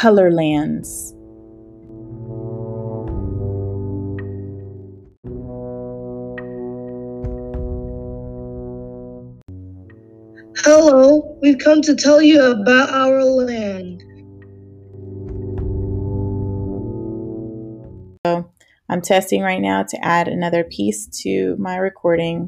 Colorlands. Hello, we've come to tell you about our land. So, I'm testing right now to add another piece to my recording.